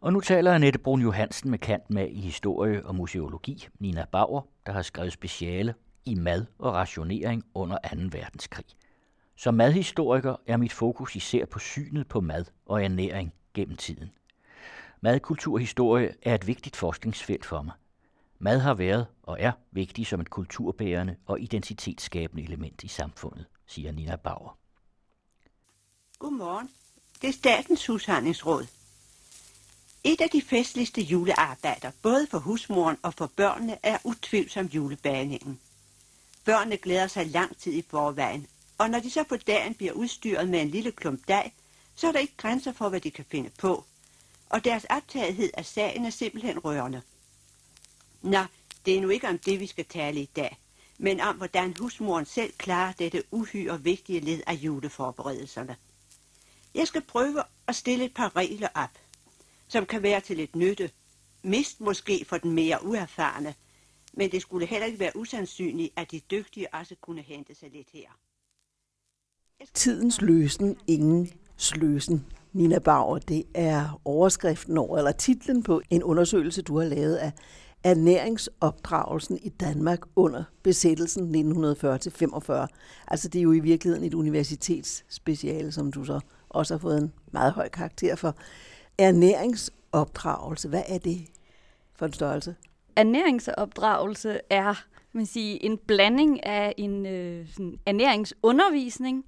Og nu taler Annette Brun Johansen med kant med i historie og museologi, Nina Bauer, der har skrevet speciale i mad og rationering under 2. verdenskrig. Som madhistoriker er mit fokus især på synet på mad og ernæring gennem tiden. Madkulturhistorie er et vigtigt forskningsfelt for mig. Mad har været og er vigtig som et kulturbærende og identitetsskabende element i samfundet, siger Nina Bauer. Godmorgen. Det er Statens Hushandlingsråd. Et af de festligste julearbejder, både for husmoren og for børnene, er utvivlsomt julebagningen. Børnene glæder sig lang tid i forvejen, og når de så på dagen bliver udstyret med en lille klump dej, så er der ikke grænser for, hvad de kan finde på. Og deres optagethed af sagen er simpelthen rørende. Nå, det er nu ikke om det, vi skal tale i dag, men om, hvordan husmoren selv klarer dette uhyre vigtige led af juleforberedelserne. Jeg skal prøve at stille et par regler op, som kan være til lidt nytte, mist måske for den mere uerfarne, men det skulle heller ikke være usandsynligt, at de dygtige også kunne hente sig lidt her. Tidens løsen, ingen sløsen. Nina Bauer, det er overskriften over, eller titlen på en undersøgelse, du har lavet af ernæringsopdragelsen i Danmark under besættelsen 1940-45. Altså det er jo i virkeligheden et universitetsspeciale, som du så også har fået en meget høj karakter for. Ernæringsopdragelse, hvad er det for en størrelse? Ernæringsopdragelse er man sige, en blanding af en øh, sådan ernæringsundervisning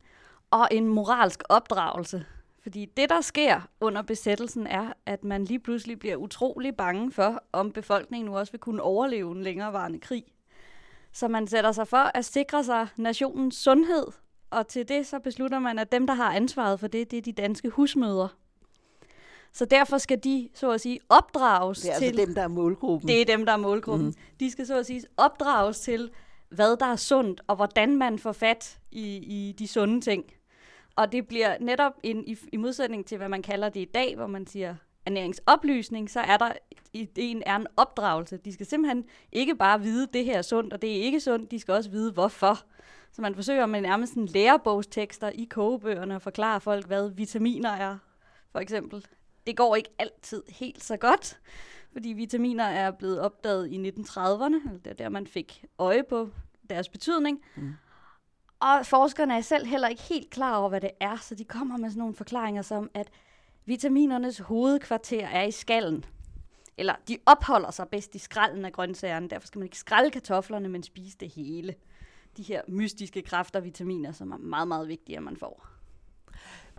og en moralsk opdragelse. Fordi det, der sker under besættelsen, er, at man lige pludselig bliver utrolig bange for, om befolkningen nu også vil kunne overleve en længerevarende krig. Så man sætter sig for at sikre sig nationens sundhed, og til det så beslutter man, at dem, der har ansvaret for det, det er de danske husmøder. Så derfor skal de, så at sige, opdrages Det er altså til... dem, der er målgruppen. Det er dem, der er målgruppen. Mm. De skal så at sige opdrages til, hvad der er sundt, og hvordan man får fat i, i de sunde ting. Og det bliver netop en, i, i modsætning til, hvad man kalder det i dag, hvor man siger ernæringsoplysning, så er der ideen er en opdragelse. De skal simpelthen ikke bare vide, det her er sundt, og det er ikke sundt, de skal også vide, hvorfor. Så man forsøger med nærmest en lærebogstekster i kogebøgerne og forklare folk, hvad vitaminer er, for eksempel. Det går ikke altid helt så godt, fordi vitaminer er blevet opdaget i 1930'erne, det er der, man fik øje på deres betydning. Mm. Og forskerne er selv heller ikke helt klar over, hvad det er, så de kommer med sådan nogle forklaringer som, at vitaminernes hovedkvarter er i skallen. Eller de opholder sig bedst i skralden af grøntsagerne, derfor skal man ikke skrælle kartoflerne, men spise det hele. De her mystiske kræfter vitaminer, som er meget, meget vigtige, at man får.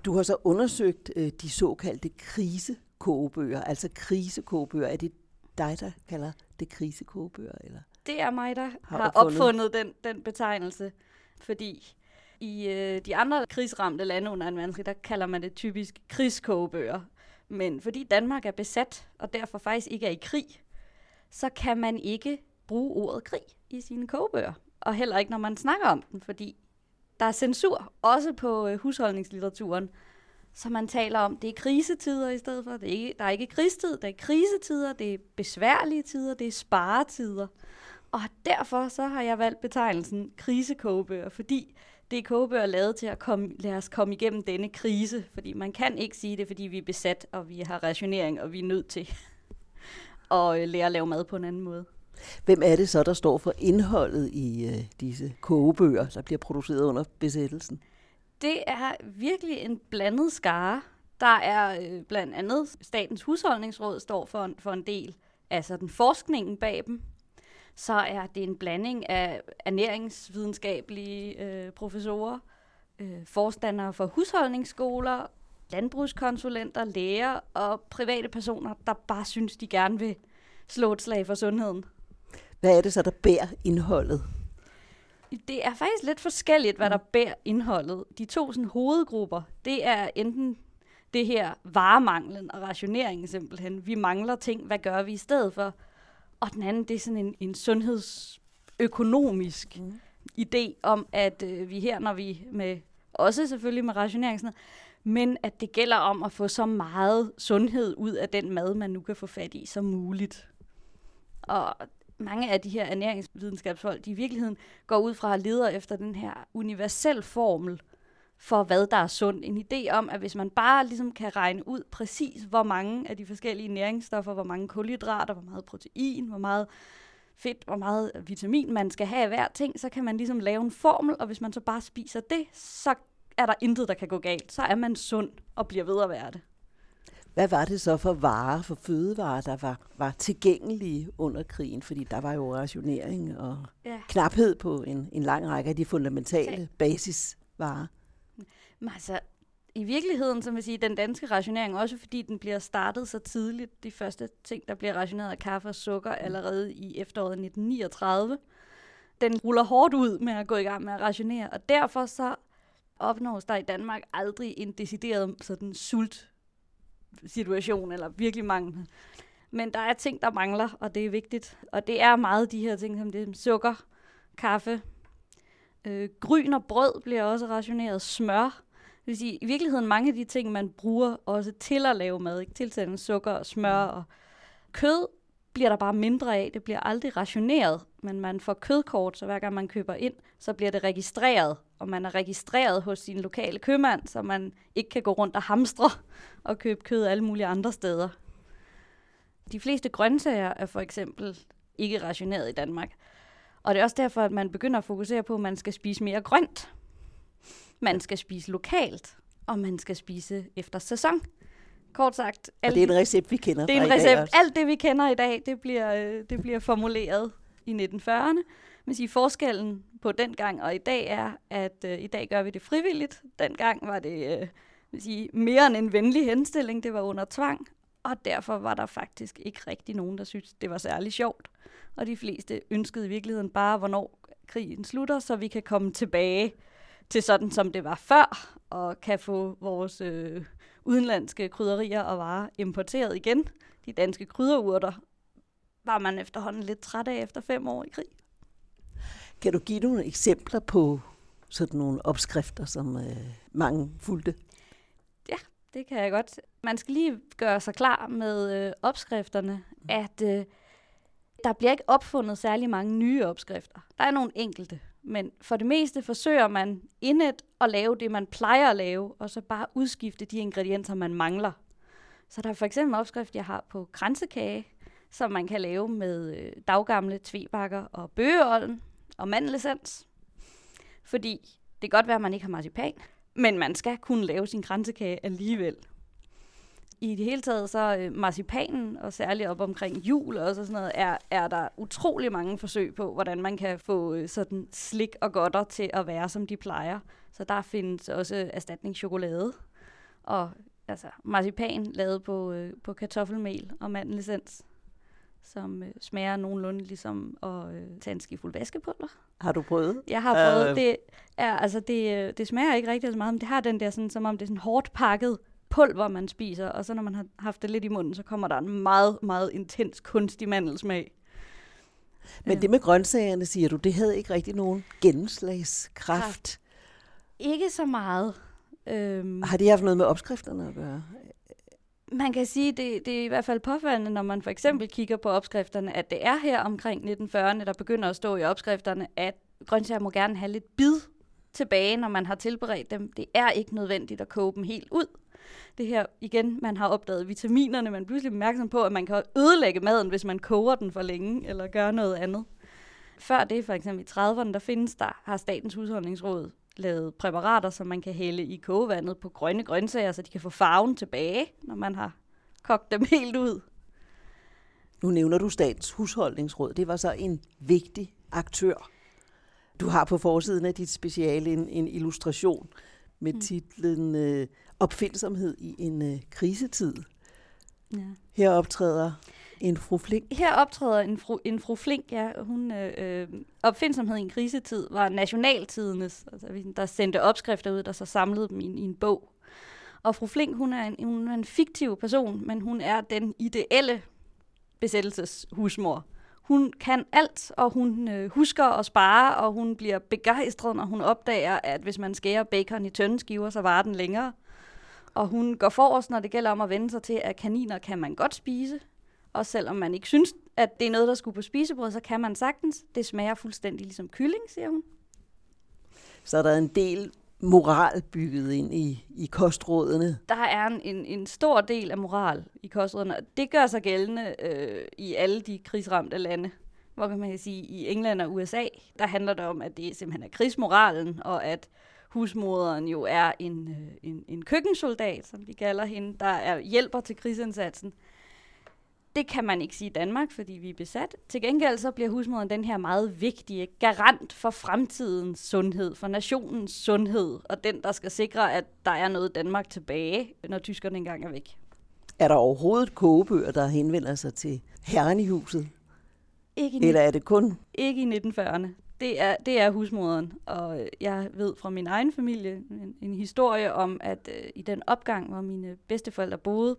Du har så undersøgt øh, de såkaldte krisekogebøger, altså krisekogebøger. Er det dig, der kalder det krisekogebøger? Eller? Det er mig, der Har har, opfundet. opfundet den, den betegnelse, fordi i øh, de andre krigsramte lande under 2. verdenskrig, der kalder man det typisk krigskogebøger. Men fordi Danmark er besat, og derfor faktisk ikke er i krig, så kan man ikke bruge ordet krig i sine kogebøger. Og heller ikke, når man snakker om den, fordi der er censur, også på øh, husholdningslitteraturen. Så man taler om, det er krisetider i stedet for. Det er ikke, der er ikke krigstid, der er krisetider, det er besværlige tider, det er sparetider. Og derfor så har jeg valgt betegnelsen krisekogebøger, fordi det er kogebøger lavet til at komme, lade os komme igennem denne krise. Fordi man kan ikke sige det, fordi vi er besat, og vi har rationering, og vi er nødt til at øh, lære at lave mad på en anden måde. Hvem er det så, der står for indholdet i øh, disse kogebøger, der bliver produceret under besættelsen? Det er virkelig en blandet skare. Der er øh, blandt andet Statens Husholdningsråd står for en, for en del af sådan forskningen bag dem. Så er det en blanding af ernæringsvidenskabelige øh, professorer, øh, forstandere for husholdningsskoler, landbrugskonsulenter, læger og private personer, der bare synes, de gerne vil slå et slag for sundheden. Hvad er det så, der bærer indholdet? Det er faktisk lidt forskelligt, hvad der bærer indholdet. De to sådan, hovedgrupper, det er enten det her varemanglen og rationeringen simpelthen. Vi mangler ting, hvad gør vi i stedet for? Og den anden, det er sådan en, en sundhedsøkonomisk mm. idé om, at øh, vi her, når vi med, også selvfølgelig med rationering, sådan noget, men at det gælder om at få så meget sundhed ud af den mad, man nu kan få fat i, som muligt. Og mange af de her ernæringsvidenskabsfolk, de i virkeligheden går ud fra at leder efter den her universel formel for, hvad der er sundt. En idé om, at hvis man bare ligesom kan regne ud præcis, hvor mange af de forskellige næringsstoffer, hvor mange kulhydrater, hvor meget protein, hvor meget fedt, hvor meget vitamin man skal have af hver ting, så kan man ligesom lave en formel, og hvis man så bare spiser det, så er der intet, der kan gå galt. Så er man sund og bliver ved at være det. Hvad var det så for varer, for fødevarer, der var, var tilgængelige under krigen? Fordi der var jo rationering og ja. knaphed på en, en lang række af de fundamentale basisvarer. Men altså, i virkeligheden, som vil sige, den danske rationering, også fordi den bliver startet så tidligt, de første ting, der bliver rationeret af kaffe og sukker allerede i efteråret 1939, den ruller hårdt ud med at gå i gang med at rationere, og derfor så opnås der i Danmark aldrig en decideret sådan sult situation, eller virkelig mangel. Men der er ting, der mangler, og det er vigtigt. Og det er meget de her ting, som det er sukker, kaffe, øh, gryn og brød bliver også rationeret, smør. Det vil sige, i virkeligheden mange af de ting, man bruger også til at lave mad, ikke? tilsætning sukker og smør og kød, bliver der bare mindre af. Det bliver aldrig rationeret, men man får kødkort, så hver gang man køber ind, så bliver det registreret, og man er registreret hos sin lokale købmand, så man ikke kan gå rundt og hamstre og købe kød alle mulige andre steder. De fleste grøntsager er for eksempel ikke rationeret i Danmark. Og det er også derfor, at man begynder at fokusere på, at man skal spise mere grønt. Man skal spise lokalt, og man skal spise efter sæson. Kort sagt. Og det er en recept, vi kender Det er en recept. Alt det, vi kender i dag, det bliver, øh, det bliver formuleret i 1940'erne. Men sige, forskellen på den gang og i dag er, at øh, i dag gør vi det frivilligt. Dengang var det øh, vil sige, mere end en venlig henstilling. Det var under tvang. Og derfor var der faktisk ikke rigtig nogen, der syntes, det var særlig sjovt. Og de fleste ønskede i virkeligheden bare, hvornår krigen slutter, så vi kan komme tilbage til sådan, som det var før, og kan få vores øh, udenlandske krydderier og varer importeret igen. De danske krydderurter var man efterhånden lidt træt af efter fem år i krig. Kan du give nogle eksempler på sådan nogle opskrifter, som øh, mange fulgte? Ja, det kan jeg godt. Man skal lige gøre sig klar med øh, opskrifterne, at øh, der bliver ikke opfundet særlig mange nye opskrifter. Der er nogle enkelte, men for det meste forsøger man indet at lave det, man plejer at lave, og så bare udskifte de ingredienser, man mangler. Så der er for eksempel en opskrift, jeg har på kransekage, som man kan lave med øh, daggamle tvebakker og bøgeolden og mandelessens. Fordi det kan godt være, at man ikke har marcipan, men man skal kunne lave sin kransekage alligevel i det hele taget, så øh, marcipanen, og særligt op omkring jul og sådan noget, er, er der utrolig mange forsøg på, hvordan man kan få øh, sådan slik og godter til at være, som de plejer. Så der findes også erstatningschokolade, og altså marcipan lavet på, øh, på kartoffelmel og mandelessens, som øh, smager nogenlunde ligesom at øh, tage en skifuld vaskepulver. Har du prøvet? Jeg har prøvet. Uh... Det, er, altså det, øh, det smager ikke rigtig så meget, men det har den der, sådan, som om det er sådan hårdt pakket pulver, man spiser, og så når man har haft det lidt i munden, så kommer der en meget, meget intens kunstig mandelsmag. Men det med grøntsagerne, siger du, det havde ikke rigtig nogen gennemslagskraft? Kraft. Ikke så meget. Øhm, har de haft noget med opskrifterne at gøre? Man kan sige, det, det er i hvert fald påfaldende, når man for eksempel kigger på opskrifterne, at det er her omkring 1940'erne, der begynder at stå i opskrifterne, at grøntsager må gerne have lidt bid tilbage, når man har tilberedt dem. Det er ikke nødvendigt at koge dem helt ud det her, igen, man har opdaget vitaminerne, man er pludselig opmærksom på, at man kan ødelægge maden, hvis man koger den for længe, eller gør noget andet. Før det, for eksempel i 30'erne, der findes der, har Statens Husholdningsråd lavet præparater, som man kan hælde i kogevandet på grønne grøntsager, så de kan få farven tilbage, når man har kogt dem helt ud. Nu nævner du Statens Husholdningsråd. Det var så en vigtig aktør. Du har på forsiden af dit speciale en, en illustration med mm. titlen øh, Opfindsomhed i en øh, krisetid. Ja. Her optræder en fru Flink. Her optræder en fru, en fru Flink, ja. Hun, øh, øh opfindsomhed i en krisetid var nationaltidenes, altså, der sendte opskrifter ud, der så samlede dem i, i en bog. Og fru Flink, hun er, en, hun er en fiktiv person, men hun er den ideelle besættelseshusmor. Hun kan alt, og hun øh, husker at spare, og hun bliver begejstret, når hun opdager, at hvis man skærer bacon i tynde skiver, så varer den længere. Og hun går forrest, når det gælder om at vende sig til, at kaniner kan man godt spise. Og selvom man ikke synes, at det er noget, der skulle på spisebrød, så kan man sagtens. Det smager fuldstændig ligesom kylling, siger hun. Så er der en del moral bygget ind i, i kostrådene? Der er en, en, en stor del af moral i kostrådene, og det gør sig gældende øh, i alle de krigsramte lande. Hvor kan man sige, i England og USA, der handler det om, at det simpelthen er krigsmoralen, og at husmoderen jo er en, øh, en, en køkkensoldat, som vi kalder hende, der er hjælper til krigsindsatsen. Det kan man ikke sige i Danmark, fordi vi er besat. Til gengæld så bliver husmoderen den her meget vigtige garant for fremtidens sundhed, for nationens sundhed, og den, der skal sikre, at der er noget Danmark tilbage, når tyskerne engang er væk. Er der overhovedet kogebøger, der henvender sig til herren i huset? Ikke i, Eller er det kun ikke i 1940'erne. Det er, det er husmoderen, og jeg ved fra min egen familie en, en historie om, at øh, i den opgang, hvor mine bedsteforældre boede,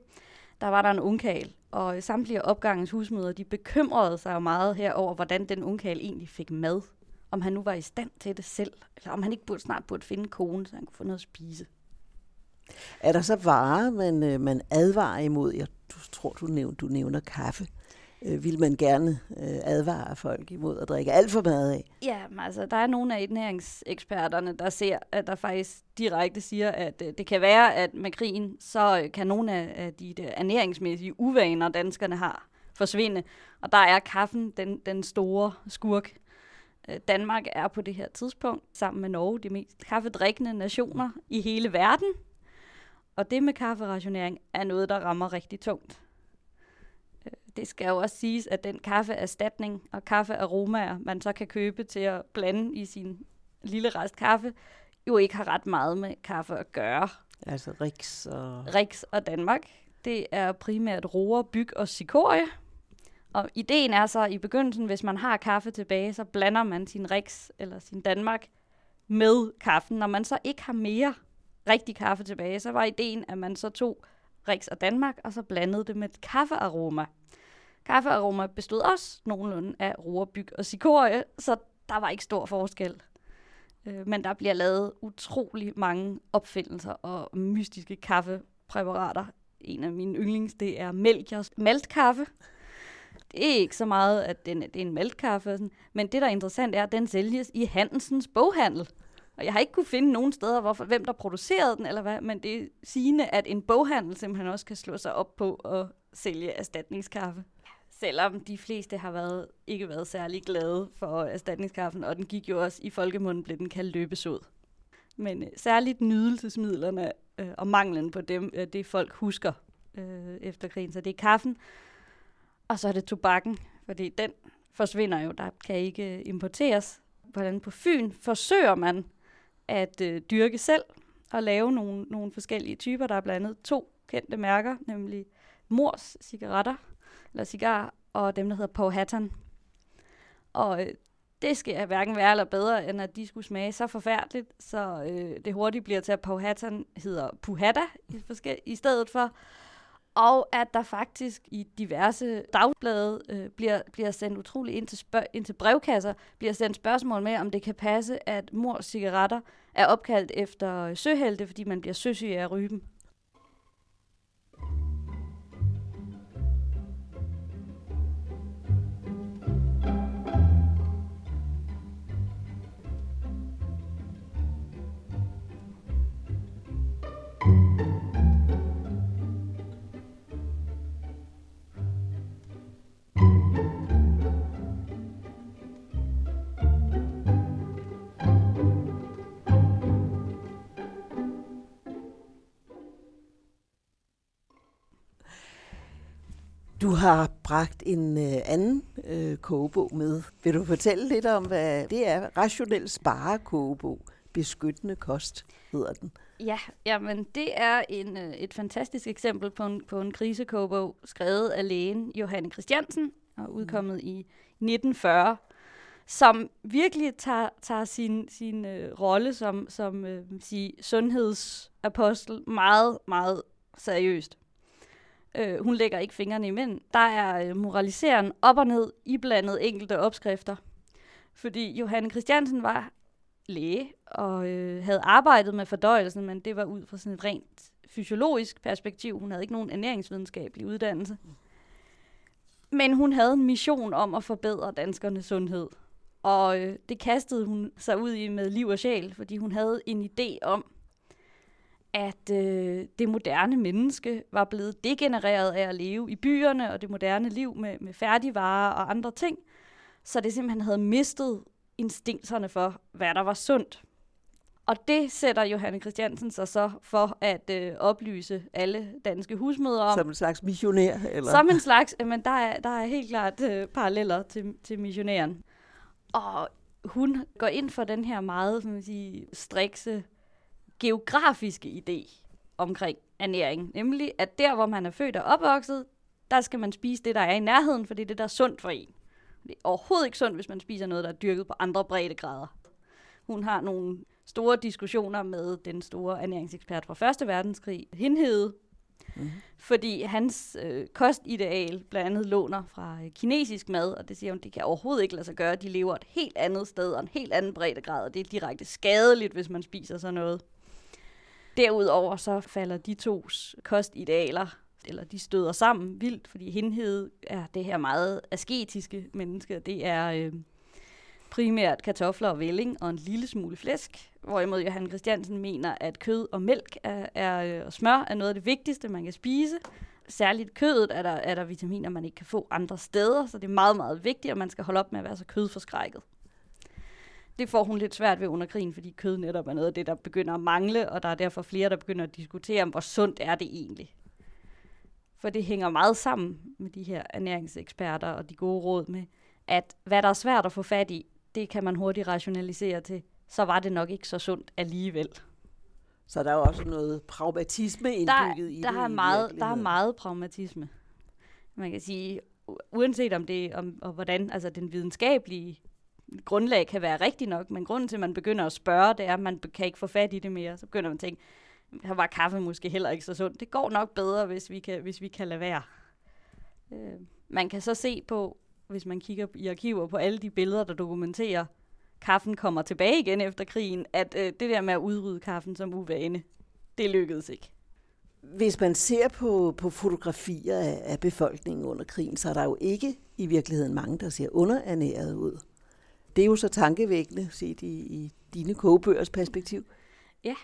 der var der en ungkal, og samtlige opgangens husmøder, de bekymrede sig jo meget her over, hvordan den ungkal egentlig fik mad. Om han nu var i stand til det selv, eller om han ikke burde, snart burde finde kone, så han kunne få noget at spise. Er der så varer, man, øh, man advarer imod? Jeg tror, du nævner, du nævner kaffe. Øh, vil man gerne øh, advare folk imod at drikke alt for meget af? Ja, men altså, der er nogle af ernæringseksperterne, der ser, at der faktisk direkte siger, at øh, det kan være, at med krigen, så øh, kan nogle af, af de der ernæringsmæssige uvaner, danskerne har, forsvinde. Og der er kaffen den, den store skurk. Øh, Danmark er på det her tidspunkt, sammen med Norge, de mest kaffedrikkende nationer i hele verden. Og det med kafferationering er noget, der rammer rigtig tungt. Det skal jo også siges, at den kaffeerstatning og kaffearomaer, man så kan købe til at blande i sin lille rest kaffe, jo ikke har ret meget med kaffe at gøre. Altså Rix og... Rix og Danmark, det er primært roer, byg og cikorie. Og ideen er så i begyndelsen, hvis man har kaffe tilbage, så blander man sin Rix eller sin Danmark med kaffen. Når man så ikke har mere rigtig kaffe tilbage, så var ideen, at man så tog Rix og Danmark, og så blandede det med et kaffearoma. Kaffearoma bestod også nogenlunde af roerbyg og sikorie, så der var ikke stor forskel. Øh, Men der bliver lavet utrolig mange opfindelser og mystiske kaffepræparater. En af mine yndlings, det er Melchiors maltkaffe. Det er ikke så meget, at den, det er en maltkaffe, og sådan, men det, der er interessant, er, at den sælges i Hansens boghandel. Og jeg har ikke kunne finde nogen steder, hvorfor, hvem der producerede den, eller hvad, men det er sigende, at en boghandel simpelthen også kan slå sig op på at sælge erstatningskaffe. Selvom de fleste har været, ikke været særlig glade for erstatningskaffen, og den gik jo også i folkemunden, blev den kaldt løbesod. Men øh, særligt nydelsesmidlerne øh, og manglen på dem, øh, det folk husker øh, efter krigen. Så det er kaffen, og så er det tobakken, fordi den forsvinder jo, der kan ikke øh, importeres. Hvordan på Fyn forsøger man at øh, dyrke selv og lave nogle, nogle forskellige typer. Der er blandt andet to kendte mærker, nemlig Mors cigaretter, eller cigar, og dem, der hedder Powhatan. Og øh, det skal hverken være eller bedre, end at de skulle smage så forfærdeligt, så øh, det hurtigt bliver til, at Powhatan hedder Puhata i, i stedet for. Og at der faktisk i diverse dagblade øh, bliver, bliver sendt utroligt ind til, spørg- ind til brevkasser, bliver sendt spørgsmål med, om det kan passe, at mors cigaretter er opkaldt efter øh, søhelte, fordi man bliver søsyg af ryben. Har bragt en øh, anden øh, kogebog med. Vil du fortælle lidt om, hvad det er? Rationel sparekogebog. Beskyttende kost hedder den. Ja, jamen det er en, øh, et fantastisk eksempel på en, på en krisekogebog, skrevet af lægen Johanne Christiansen og udkommet i 1940, som virkelig tager, tager sin, sin øh, rolle som, som øh, sige, sundhedsapostel meget, meget seriøst. Øh, hun lægger ikke fingrene imellem. Der er øh, moraliseren op og ned, iblandet enkelte opskrifter. Fordi Johanne Christiansen var læge og øh, havde arbejdet med fordøjelsen, men det var ud fra sådan et rent fysiologisk perspektiv. Hun havde ikke nogen ernæringsvidenskabelig uddannelse. Men hun havde en mission om at forbedre danskernes sundhed. Og øh, det kastede hun sig ud i med liv og sjæl, fordi hun havde en idé om, at øh, det moderne menneske var blevet degenereret af at leve i byerne og det moderne liv med, med færdigvarer og andre ting. Så det simpelthen havde mistet instinkterne for, hvad der var sundt. Og det sætter Johanne Christiansen sig så for at øh, oplyse alle danske husmødre om. Som en slags missionær? Eller? Som en slags, men der er, der er helt klart øh, paralleller til, til missionæren. Og hun går ind for den her meget man sige, strikse geografiske idé omkring ernæring. Nemlig, at der, hvor man er født og opvokset, der skal man spise det, der er i nærheden, for det er det, der er sundt for en. Det er overhovedet ikke sundt, hvis man spiser noget, der er dyrket på andre breddegrader. Hun har nogle store diskussioner med den store ernæringsekspert fra Første Verdenskrig, Hindhede, mm. fordi hans øh, kostideal blandt andet låner fra øh, kinesisk mad, og det siger hun, det kan overhovedet ikke lade sig gøre. De lever et helt andet sted og en helt anden breddegrad, og det er direkte skadeligt, hvis man spiser sådan noget. Derudover så falder de tos kostidealer, eller de støder sammen vildt, fordi Hindhed er det her meget asketiske menneske. Det er øh, primært kartofler og velling og en lille smule flæsk. Hvorimod Johan Christiansen mener, at kød og mælk er, er, øh, og smør er noget af det vigtigste, man kan spise. Særligt kødet er der, er der vitaminer, man ikke kan få andre steder, så det er meget, meget vigtigt, at man skal holde op med at være så kødforskrækket. Det får hun lidt svært ved under krigen, fordi kød netop er noget af det, der begynder at mangle, og der er derfor flere, der begynder at diskutere, om hvor sundt er det egentlig. For det hænger meget sammen med de her ernæringseksperter og de gode råd med, at hvad der er svært at få fat i, det kan man hurtigt rationalisere til, så var det nok ikke så sundt alligevel. Så der er jo også noget pragmatisme indbygget der, i der det. Er meget, der er meget pragmatisme. Man kan sige, uanset om det, om, og hvordan, altså den videnskabelige grundlag kan være rigtig nok, men grunden til, at man begynder at spørge, det er, at man kan ikke få fat i det mere. Så begynder man at tænke, her var kaffe måske heller ikke så sundt. Det går nok bedre, hvis vi kan, hvis vi kan lade være. Øh, man kan så se på, hvis man kigger i arkiver på alle de billeder, der dokumenterer, kaffen kommer tilbage igen efter krigen, at øh, det der med at udrydde kaffen som uvane, det lykkedes ikke. Hvis man ser på, på fotografier af, af befolkningen under krigen, så er der jo ikke i virkeligheden mange, der ser underernæret ud. Det er jo så tankevækkende set i, i dine kogebøgers perspektiv. Ja,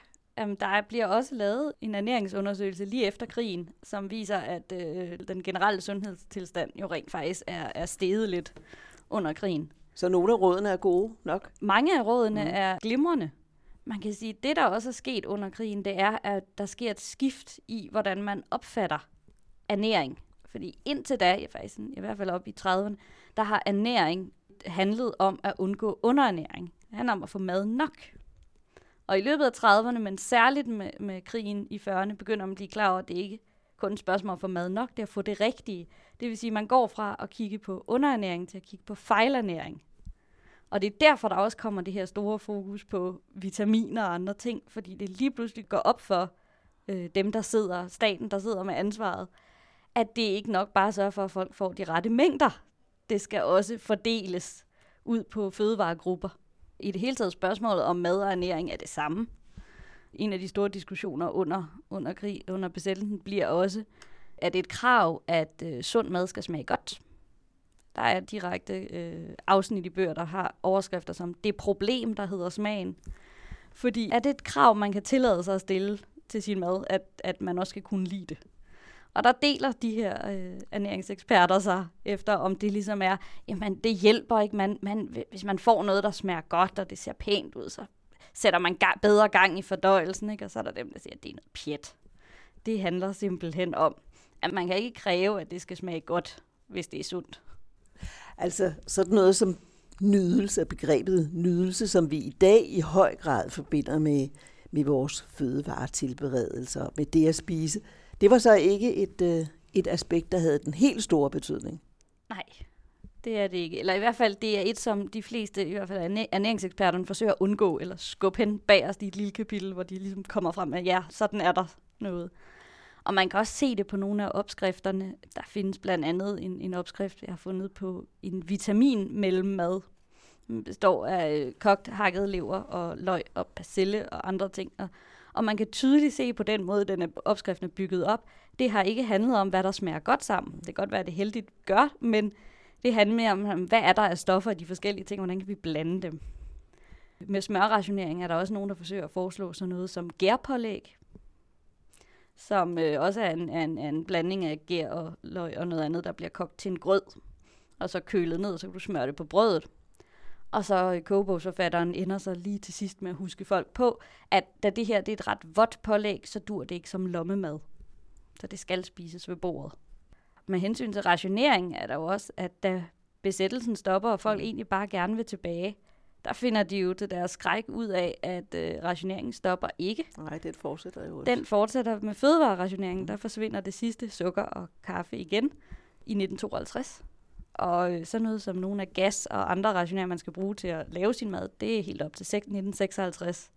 um, der bliver også lavet en ernæringsundersøgelse lige efter krigen, som viser, at øh, den generelle sundhedstilstand jo rent faktisk er, er steget lidt under krigen. Så nogle af rådene er gode nok? Mange af rådene mm. er glimrende. Man kan sige, at det, der også er sket under krigen, det er, at der sker et skift i, hvordan man opfatter ernæring. Fordi indtil da, faktisk, i hvert fald op i 30'erne, der har ernæring handlede om at undgå underernæring. Det handler om at få mad nok. Og i løbet af 30'erne, men særligt med, med krigen i 40'erne, begynder man at blive klar over, at det ikke kun et spørgsmål om at få mad nok, det er at få det rigtige. Det vil sige, at man går fra at kigge på underernæring til at kigge på fejlernæring. Og det er derfor, der også kommer det her store fokus på vitaminer og andre ting, fordi det lige pludselig går op for øh, dem, der sidder, staten, der sidder med ansvaret, at det ikke nok bare sørger for, at folk får de rette mængder det skal også fordeles ud på fødevaregrupper. I det hele taget spørgsmålet om mad og ernæring er det samme. En af de store diskussioner under, under, krig, under besættelsen bliver også, at det er et krav, at øh, sund mad skal smage godt. Der er direkte øh, afsnit i bøger, der har overskrifter som det problem, der hedder smagen. Fordi er det et krav, man kan tillade sig at stille til sin mad, at, at man også skal kunne lide det. Og der deler de her øh, ernæringseksperter sig efter, om det ligesom er, jamen det hjælper ikke, man, man, hvis man får noget, der smager godt, og det ser pænt ud, så sætter man ga- bedre gang i fordøjelsen, ikke? og så er der dem, der siger, at det er noget pjat. Det handler simpelthen om, at man kan ikke kræve, at det skal smage godt, hvis det er sundt. Altså sådan noget som nydelse, begrebet nydelse, som vi i dag i høj grad forbinder med, med vores fødevaretilberedelser, med det at spise, det var så ikke et, øh, et aspekt, der havde den helt store betydning. Nej, det er det ikke. Eller i hvert fald, det er et, som de fleste, i hvert fald ernæringseksperterne, forsøger at undgå, eller skubbe hen bag os i et lille kapitel, hvor de ligesom kommer frem med, ja, sådan er der noget. Og man kan også se det på nogle af opskrifterne. Der findes blandt andet en, en opskrift, jeg har fundet på en vitamin mellem mad. Den består af øh, kogt hakket lever og løg og persille og andre ting. Og og man kan tydeligt se på den måde, den er opskriften er bygget op. Det har ikke handlet om, hvad der smager godt sammen. Det kan godt være, at det heldigt gør, men Det handler mere om, hvad er der af stoffer i de forskellige ting, hvordan kan vi blande dem. Med smørrationering er der også nogen, der forsøger at foreslå sådan noget som gærpålæg, som øh, også er en, er, en, er en blanding af gær og løg og noget andet, der bliver kogt til en grød, og så kølet ned, så kan du smøre det på brødet. Og så kogebogsforfatteren ender så lige til sidst med at huske folk på, at da det her det er et ret vådt pålæg, så dur det ikke som lommemad. Så det skal spises ved bordet. Med hensyn til rationering er der jo også, at da besættelsen stopper, og folk egentlig bare gerne vil tilbage, der finder de jo til deres skræk ud af, at øh, rationeringen stopper ikke. Nej, den fortsætter jo også. Den fortsætter med fødevarerationeringen. Der forsvinder det sidste sukker og kaffe igen i 1952. Og sådan noget som nogle af gas og andre rationer, man skal bruge til at lave sin mad, det er helt op til 1956.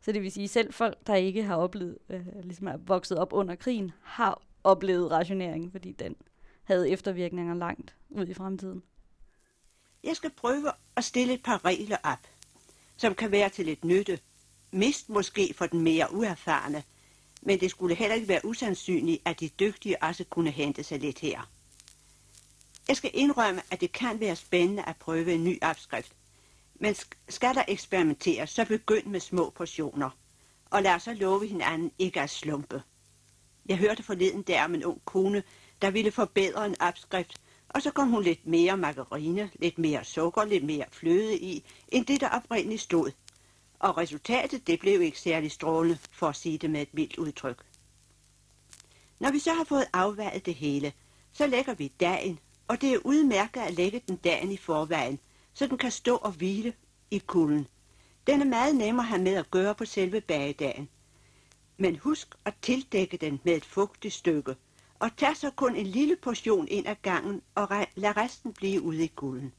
Så det vil sige, selv folk, der ikke har oplevet, øh, ligesom er vokset op under krigen, har oplevet rationering, fordi den havde eftervirkninger langt ud i fremtiden. Jeg skal prøve at stille et par regler op, som kan være til lidt nytte. Mist måske for den mere uerfarne, men det skulle heller ikke være usandsynligt, at de dygtige også kunne hente sig lidt her. Jeg skal indrømme, at det kan være spændende at prøve en ny opskrift. Men skal der eksperimentere, så begynd med små portioner. Og lad os så love hinanden ikke at slumpe. Jeg hørte forleden der om en ung kone, der ville forbedre en opskrift, og så kom hun lidt mere margarine, lidt mere sukker, lidt mere fløde i, end det der oprindeligt stod. Og resultatet, det blev ikke særlig strålende, for at sige det med et mildt udtryk. Når vi så har fået afvejet det hele, så lægger vi dagen, og det er udmærket at lægge den dagen i forvejen, så den kan stå og hvile i kulden. Den er meget nemmere at have med at gøre på selve bagedagen. Men husk at tildække den med et fugtigt stykke, og tag så kun en lille portion ind ad gangen og lad resten blive ude i kulden.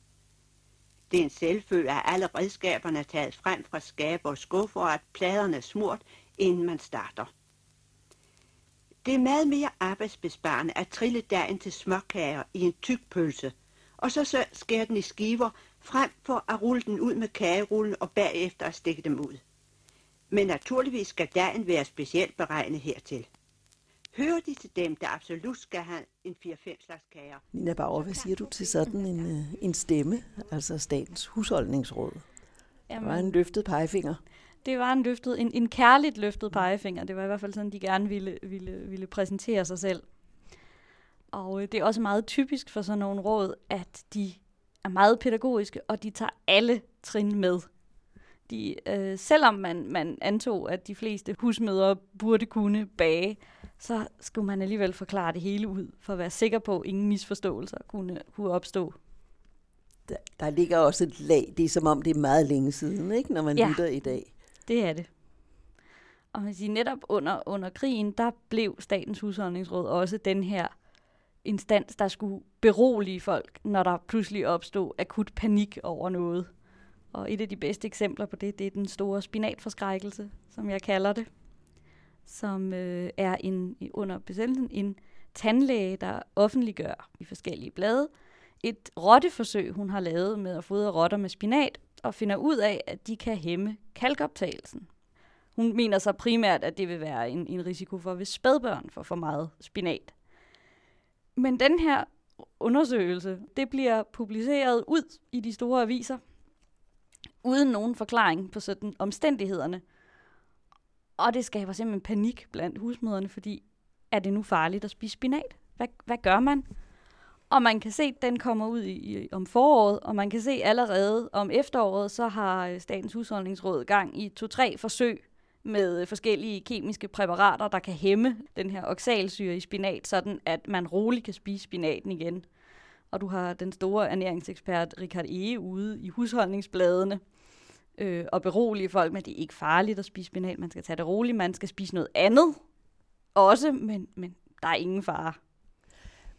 Det er en selvfølge, at alle redskaberne er taget frem fra skab og skuffer, og at pladerne er smurt, inden man starter. Det er meget mere arbejdsbesparende at trille dagen til småkager i en tyk pølse, og så skære den i skiver, frem for at rulle den ud med kagerullen og bagefter at stikke dem ud. Men naturligvis skal dagen være specielt beregnet hertil. Hører de til dem, der absolut skal have en 4-5 slags kager? Nina Bauer, hvad siger du til sådan en, øh, en stemme, altså statens husholdningsråd? Jamen, var en løftet pegefinger. Det var en løftet, en, en kærligt løftet pegefinger. Det var i hvert fald sådan, de gerne ville, ville, ville præsentere sig selv. Og øh, det er også meget typisk for sådan nogle råd, at de er meget pædagogiske, og de tager alle trin med. De, øh, selvom man, man antog, at de fleste husmødre burde kunne bage, så skulle man alligevel forklare det hele ud, for at være sikker på, at ingen misforståelser kunne, kunne opstå. Der, der ligger også et lag. Det er som om, det er meget længe siden, ikke, når man ja, lytter i dag det er det. Og man siger, netop under, under krigen, der blev Statens Husholdningsråd også den her instans, der skulle berolige folk, når der pludselig opstod akut panik over noget. Og et af de bedste eksempler på det, det er den store spinatforskrækkelse, som jeg kalder det, som øh, er en, under besættelsen en tandlæge, der offentliggør i forskellige blade et rotteforsøg, hun har lavet med at fodre rotter med spinat, og finder ud af, at de kan hæmme kalkoptagelsen. Hun mener så primært, at det vil være en, en risiko for, hvis spædbørn får for meget spinat. Men den her undersøgelse, det bliver publiceret ud i de store aviser, uden nogen forklaring på sådan omstændighederne. Og det skaber simpelthen panik blandt husmøderne, fordi er det nu farligt at spise spinat? Hvad, hvad gør man? Og man kan se, at den kommer ud i, i, om foråret, og man kan se allerede om efteråret, så har øh, Statens Husholdningsråd gang i to-tre forsøg med øh, forskellige kemiske præparater, der kan hæmme den her oxalsyre i spinat, sådan at man roligt kan spise spinaten igen. Og du har den store ernæringsekspert Richard Ege ude i husholdningsbladene øh, og berolige folk med, at det er ikke farligt at spise spinat. Man skal tage det roligt, man skal spise noget andet også, men, men der er ingen fare.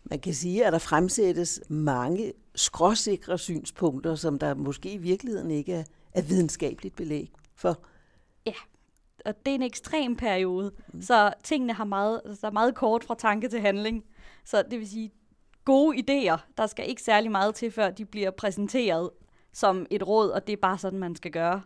Man kan sige, at der fremsættes mange skråsikre synspunkter, som der måske i virkeligheden ikke er, er videnskabeligt belæg for. Ja, og det er en ekstrem periode, mm. så tingene har meget, der er meget kort fra tanke til handling. Så det vil sige, gode idéer, der skal ikke særlig meget til, før de bliver præsenteret som et råd, og det er bare sådan, man skal gøre.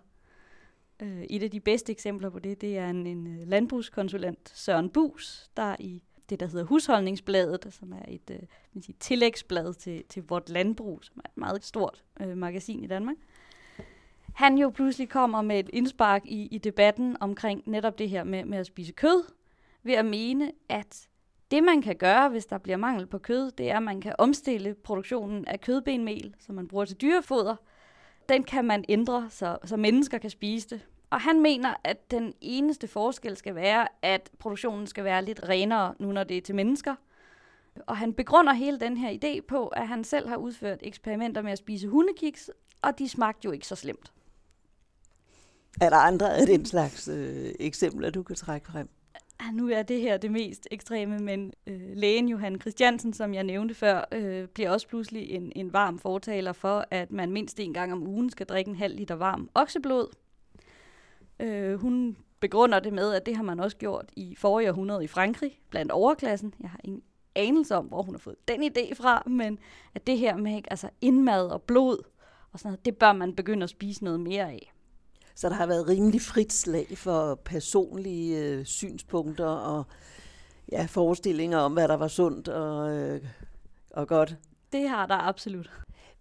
Uh, et af de bedste eksempler på det, det er en, en øh, landbrugskonsulent, Søren Bus, der i det, der hedder Husholdningsbladet, som er et øh, sige, tillægsblad til, til Vort Landbrug, som er et meget stort øh, magasin i Danmark. Han jo pludselig kommer med et indspark i, i debatten omkring netop det her med, med at spise kød, ved at mene, at det man kan gøre, hvis der bliver mangel på kød, det er, at man kan omstille produktionen af kødbenmel, som man bruger til dyrefoder. Den kan man ændre, så, så mennesker kan spise det. Og han mener, at den eneste forskel skal være, at produktionen skal være lidt renere, nu når det er til mennesker. Og han begrunder hele den her idé på, at han selv har udført eksperimenter med at spise hundekiks, og de smagte jo ikke så slemt. Er der andre af den slags øh, eksempler, du kan trække frem? Ja, nu er det her det mest ekstreme, men øh, lægen Johan Christiansen, som jeg nævnte før, øh, bliver også pludselig en, en varm fortaler for, at man mindst en gang om ugen skal drikke en halv liter varm okseblod. Øh, hun begrunder det med, at det har man også gjort i forrige århundrede i Frankrig, blandt overklassen. Jeg har ingen anelse om, hvor hun har fået den idé fra, men at det her med altså indmad og blod, og sådan noget, det bør man begynde at spise noget mere af. Så der har været rimelig frit slag for personlige øh, synspunkter og ja, forestillinger om, hvad der var sundt og, øh, og godt. Det har der absolut.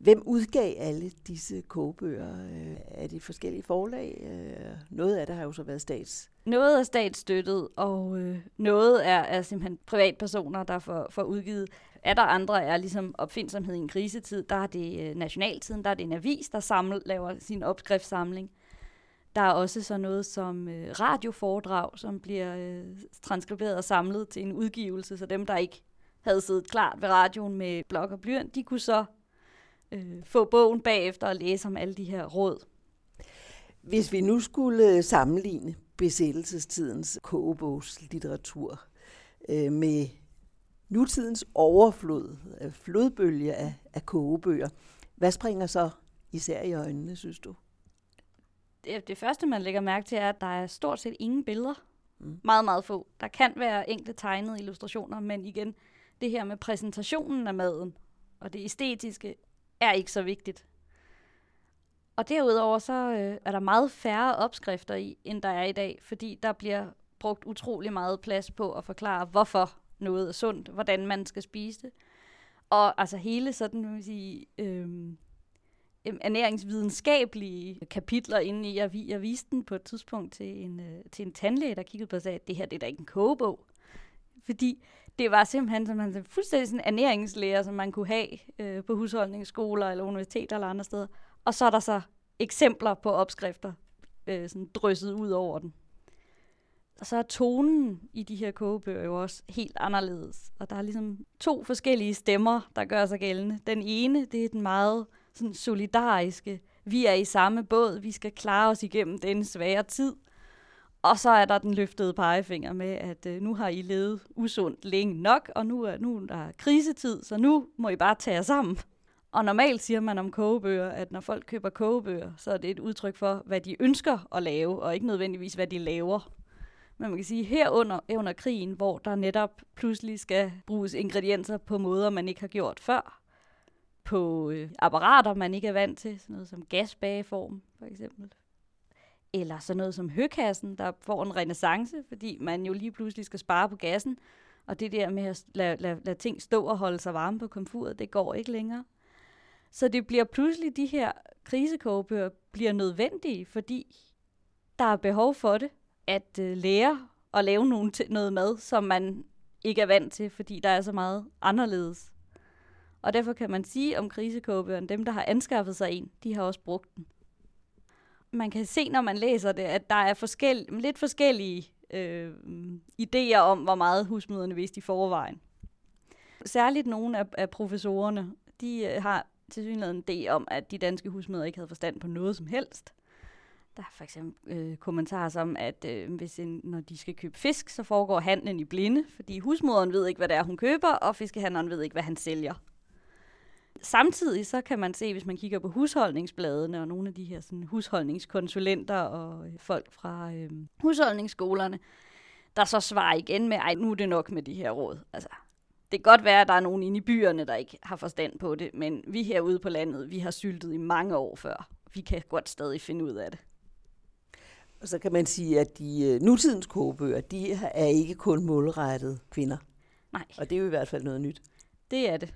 Hvem udgav alle disse kogebøger? Øh, er det forskellige forlag? Øh, noget af det har jo så været stats. Noget er statsstøttet, og øh, noget er, er simpelthen privatpersoner, der får, får udgivet. Er der andre er ligesom opfindsomhed i en krisetid, der er det øh, nationaltiden, der er det en avis, der samler, laver sin opskriftssamling. Der er også så noget som øh, radioforedrag, som bliver øh, transkriberet og samlet til en udgivelse, så dem, der ikke havde siddet klart ved radioen med blok og blyant, de kunne så øh, få bogen bagefter og læse om alle de her råd. Hvis vi nu skulle øh, sammenligne besættelsestidens kogebogslitteratur øh, med nutidens overflod, øh, flodbølge af, af kogebøger, hvad springer så især i øjnene, synes du? Det, det første, man lægger mærke til, er, at der er stort set ingen billeder. Mm. Meget, meget få. Der kan være enkelte tegnede illustrationer, men igen, det her med præsentationen af maden og det æstetiske er ikke så vigtigt. Og derudover så øh, er der meget færre opskrifter i, end der er i dag, fordi der bliver brugt utrolig meget plads på at forklare, hvorfor noget er sundt, hvordan man skal spise det. Og altså hele sådan, vil sige, øh, ernæringsvidenskabelige kapitler inde i. Jeg, jeg viste den på et tidspunkt til en, øh, til en tandlæge, der kiggede på og sagde, at det her det er da ikke en kogebog. Fordi det var simpelthen som man, fuldstændig sådan en som man kunne have øh, på husholdningsskoler eller universiteter eller andre steder. Og så er der så eksempler på opskrifter øh, sådan drysset ud over den. Og så er tonen i de her kogebøger jo også helt anderledes. Og der er ligesom to forskellige stemmer, der gør sig gældende. Den ene, det er den meget sådan solidariske. Vi er i samme båd, vi skal klare os igennem den svære tid. Og så er der den løftede pegefinger med, at øh, nu har I levet usundt længe nok, og nu er, nu er der krisetid, så nu må I bare tage jer sammen. Og normalt siger man om kogebøger, at når folk køber kogebøger, så er det et udtryk for, hvad de ønsker at lave, og ikke nødvendigvis, hvad de laver. Men man kan sige, her under, under krigen, hvor der netop pludselig skal bruges ingredienser på måder, man ikke har gjort før, på øh, apparater, man ikke er vant til, sådan noget som gasbageform for eksempel. Eller sådan noget som høkassen, der får en renaissance, fordi man jo lige pludselig skal spare på gassen, og det der med at lade, lade, lade ting stå og holde sig varme på komfuret, det går ikke længere. Så det bliver pludselig, de her krisekogebøger bliver nødvendige, fordi der er behov for det, at øh, lære at lave nogle noget mad, som man ikke er vant til, fordi der er så meget anderledes. Og derfor kan man sige om krisekåbøren, dem der har anskaffet sig en, de har også brugt den. Man kan se, når man læser det, at der er forskel, lidt forskellige øh, idéer om, hvor meget husmøderne vidste i forvejen. Særligt nogle af, af professorerne, de øh, har til synligheden en idé om, at de danske husmøder ikke havde forstand på noget som helst. Der er for eksempel øh, kommentarer som, at øh, hvis en, når de skal købe fisk, så foregår handlen i blinde, fordi husmoderen ved ikke, hvad det er, hun køber, og fiskehandleren ved ikke, hvad han sælger samtidig så kan man se, hvis man kigger på husholdningsbladene og nogle af de her sådan, husholdningskonsulenter og øh, folk fra øh, husholdningsskolerne, der så svarer igen med, ej, nu er det nok med de her råd. Altså, det kan godt være, at der er nogen inde i byerne, der ikke har forstand på det, men vi herude på landet, vi har syltet i mange år før. Vi kan godt stadig finde ud af det. Og så kan man sige, at de øh, nutidens kogebøger, de er ikke kun målrettet kvinder. Nej. Og det er jo i hvert fald noget nyt. Det er det.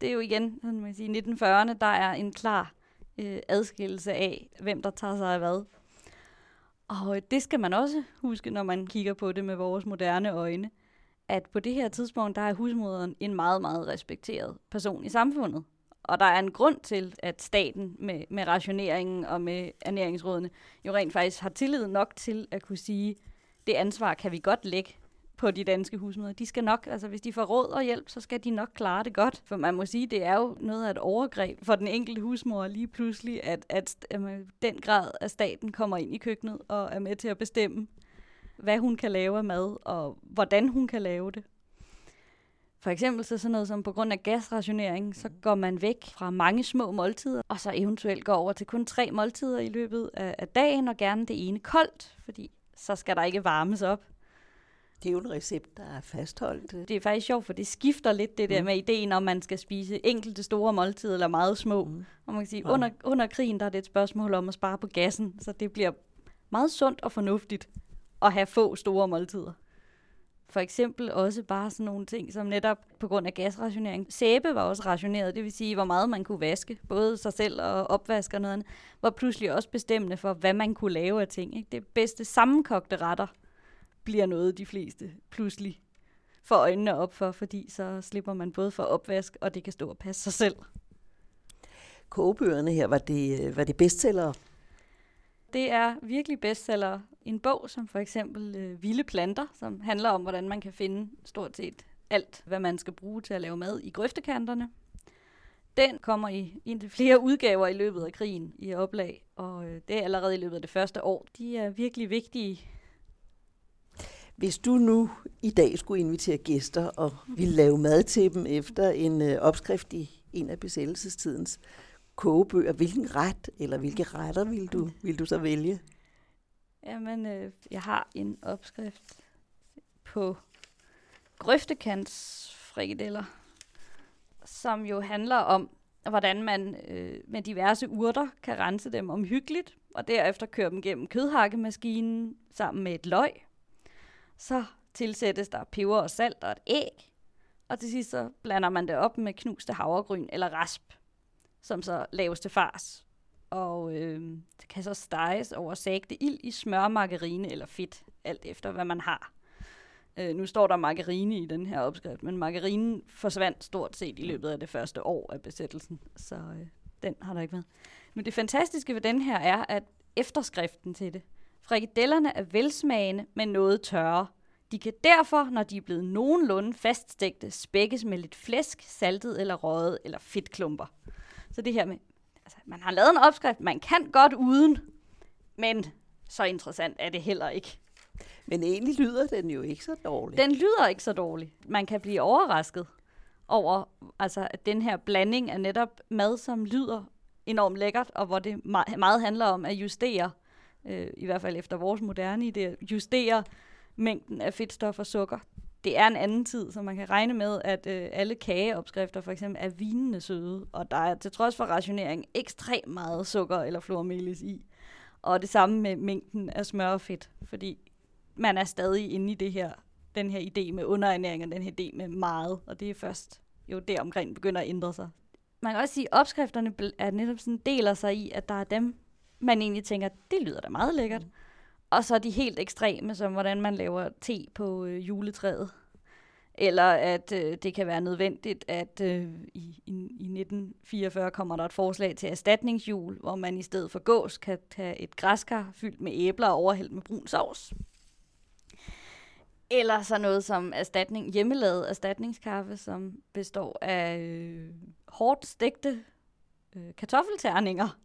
Det er jo igen, sådan man sige, 1940'erne, der er en klar øh, adskillelse af, hvem der tager sig af hvad. Og øh, det skal man også huske, når man kigger på det med vores moderne øjne, at på det her tidspunkt, der er husmoderen en meget, meget respekteret person i samfundet. Og der er en grund til, at staten med, med rationeringen og med ernæringsrådene jo rent faktisk har tillid nok til at kunne sige, det ansvar kan vi godt lægge på de danske husmøder. De skal nok, altså hvis de får råd og hjælp, så skal de nok klare det godt. For man må sige, det er jo noget af et overgreb for den enkelte husmor lige pludselig, at, at, at den grad af staten kommer ind i køkkenet og er med til at bestemme, hvad hun kan lave af mad, og hvordan hun kan lave det. For eksempel så sådan noget som på grund af gasrationering, så går man væk fra mange små måltider, og så eventuelt går over til kun tre måltider i løbet af, af dagen, og gerne det ene koldt, fordi så skal der ikke varmes op. Det er jo en recept, der er fastholdt. Det er faktisk sjovt, for det skifter lidt det der mm. med ideen, om man skal spise enkelte store måltider eller meget små. Mm. Og man kan sige, ja. under, under krigen, der er det et spørgsmål om at spare på gassen, så det bliver meget sundt og fornuftigt at have få store måltider. For eksempel også bare sådan nogle ting, som netop på grund af gasrationering. Sæbe var også rationeret, det vil sige, hvor meget man kunne vaske, både sig selv og opvask og noget andet, var pludselig også bestemmende for, hvad man kunne lave af ting. Ikke? Det bedste sammenkogte retter bliver noget, de fleste pludselig får øjnene op for, fordi så slipper man både for opvask, og det kan stå og passe sig selv. Kogebøgerne her, var det, var det bestseller? Det er virkelig bestseller. En bog som for eksempel øh, Vilde Planter, som handler om, hvordan man kan finde stort set alt, hvad man skal bruge til at lave mad i grøftekanterne. Den kommer i en flere udgaver i løbet af krigen i oplag, og øh, det er allerede i løbet af det første år. De er virkelig vigtige hvis du nu i dag skulle invitere gæster og ville lave mad til dem efter en øh, opskrift i en af besættelsestidens kogebøger, hvilken ret eller hvilke retter vil du, vil du så vælge? Jamen, øh, jeg har en opskrift på grøftekantsfrikadeller, som jo handler om, hvordan man øh, med diverse urter kan rense dem omhyggeligt, og derefter køre dem gennem kødhakkemaskinen sammen med et løg. Så tilsættes der peber og salt og et æg, og til sidst så blander man det op med knuste havregryn eller rasp, som så laves til fars. Og øh, det kan så steges over sagte ild i smør, margarine eller fedt, alt efter hvad man har. Øh, nu står der margarine i den her opskrift, men margarinen forsvandt stort set i løbet af det første år af besættelsen, så øh, den har der ikke været. Men det fantastiske ved den her er, at efterskriften til det, frikadellerne er velsmagende, men noget tørre. De kan derfor, når de er blevet nogenlunde faststegte, spækkes med lidt flæsk, saltet eller røget eller fedtklumper. Så det her med, altså man har lavet en opskrift, man kan godt uden, men så interessant er det heller ikke. Men egentlig lyder den jo ikke så dårligt. Den lyder ikke så dårligt. Man kan blive overrasket over altså, at den her blanding af netop mad, som lyder enormt lækkert, og hvor det meget handler om at justere, øh, i hvert fald efter vores moderne idé, justere mængden af fedtstof og sukker. Det er en anden tid, så man kan regne med, at øh, alle kageopskrifter for eksempel er vinende søde, og der er til trods for rationering ekstremt meget sukker eller flormelis i. Og det samme med mængden af smør og fedt, fordi man er stadig inde i det her, den her idé med underernæring og den her idé med meget, og det er først jo der omkring begynder at ændre sig. Man kan også sige, at opskrifterne er netop sådan, deler sig i, at der er dem, man egentlig tænker, det lyder da meget lækkert. Mm. Og så de helt ekstreme, som hvordan man laver te på øh, juletræet. Eller at øh, det kan være nødvendigt, at øh, i, i, i 1944 kommer der et forslag til erstatningsjul, hvor man i stedet for gås kan tage et græskar fyldt med æbler og overhældt med brun sovs. Eller så noget som erstatning, hjemmelavet erstatningskaffe, som består af øh, hårdt stegte øh, kartoffelterninger.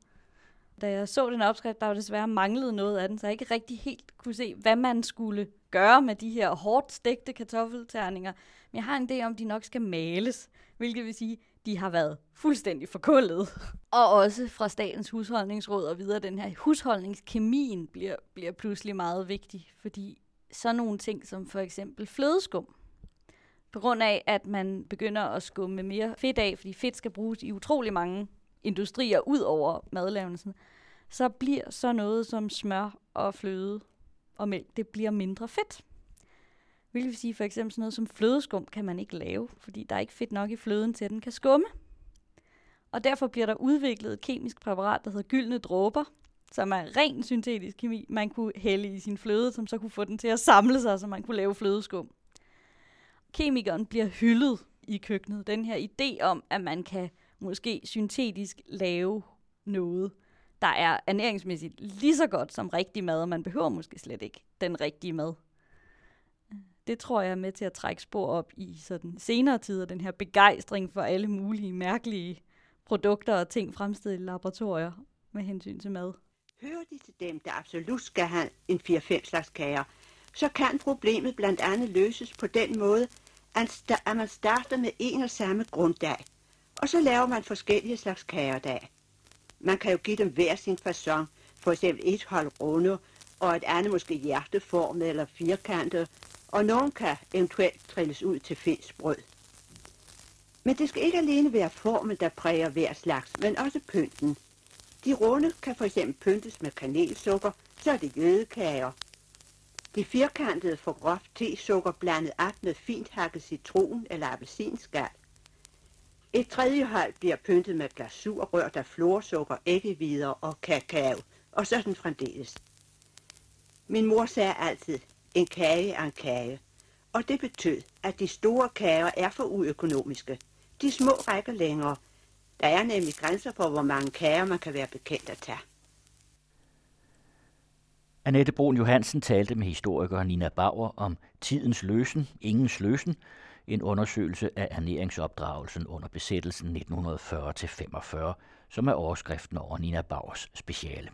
Da jeg så den opskrift, der var desværre manglet noget af den, så jeg ikke rigtig helt kunne se, hvad man skulle gøre med de her hårdt stegte kartoffelterninger. Men jeg har en idé om, at de nok skal males, hvilket vil sige, de har været fuldstændig forkullet. Og også fra Statens Husholdningsråd og videre, den her husholdningskemien bliver, bliver pludselig meget vigtig, fordi så nogle ting som for eksempel flødeskum, på grund af, at man begynder at skumme mere fedt af, fordi fedt skal bruges i utrolig mange industrier ud over madlavelsen, så bliver så noget som smør og fløde og mælk, det bliver mindre fedt. Hvilket vil sige for eksempel sådan noget som flødeskum kan man ikke lave, fordi der er ikke fedt nok i fløden til, at den kan skumme. Og derfor bliver der udviklet et kemisk præparat, der hedder gyldne dråber, som er ren syntetisk kemi, man kunne hælde i sin fløde, som så kunne få den til at samle sig, så man kunne lave flødeskum. Kemikeren bliver hyldet i køkkenet. Den her idé om, at man kan måske syntetisk lave noget, der er ernæringsmæssigt lige så godt som rigtig mad, og man behøver måske slet ikke den rigtige mad. Det tror jeg er med til at trække spor op i sådan senere tider, den her begejstring for alle mulige mærkelige produkter og ting fremstillet i laboratorier med hensyn til mad. Hører de til dem, der absolut skal have en 4-5 slags kager, så kan problemet blandt andet løses på den måde, at man starter med en og samme grunddag, og så laver man forskellige slags kager dag. Man kan jo give dem hver sin façon. for eksempel et hold runde, og et andet måske hjerteformet eller firkantet, og nogen kan eventuelt trilles ud til finsbrød. Men det skal ikke alene være formen, der præger hver slags, men også pynten. De runde kan for eksempel pyntes med kanelsukker, så er det jødekager. De firkantede får groft tesukker blandet op med fint hakket citron eller appelsinskal. Et tredje hold bliver pyntet med glasur, rørt af florsukker, æggevider og kakao, og sådan fremdeles. Min mor sagde altid, en kage er en kage, og det betød, at de store kager er for uøkonomiske. De små rækker længere. Der er nemlig grænser for, hvor mange kager man kan være bekendt at tage. Annette Brun Johansen talte med historiker Nina Bauer om Tidens løsen, Ingens løsen, en undersøgelse af ernæringsopdragelsen under besættelsen 1940-45, som er overskriften over Nina Bauers speciale.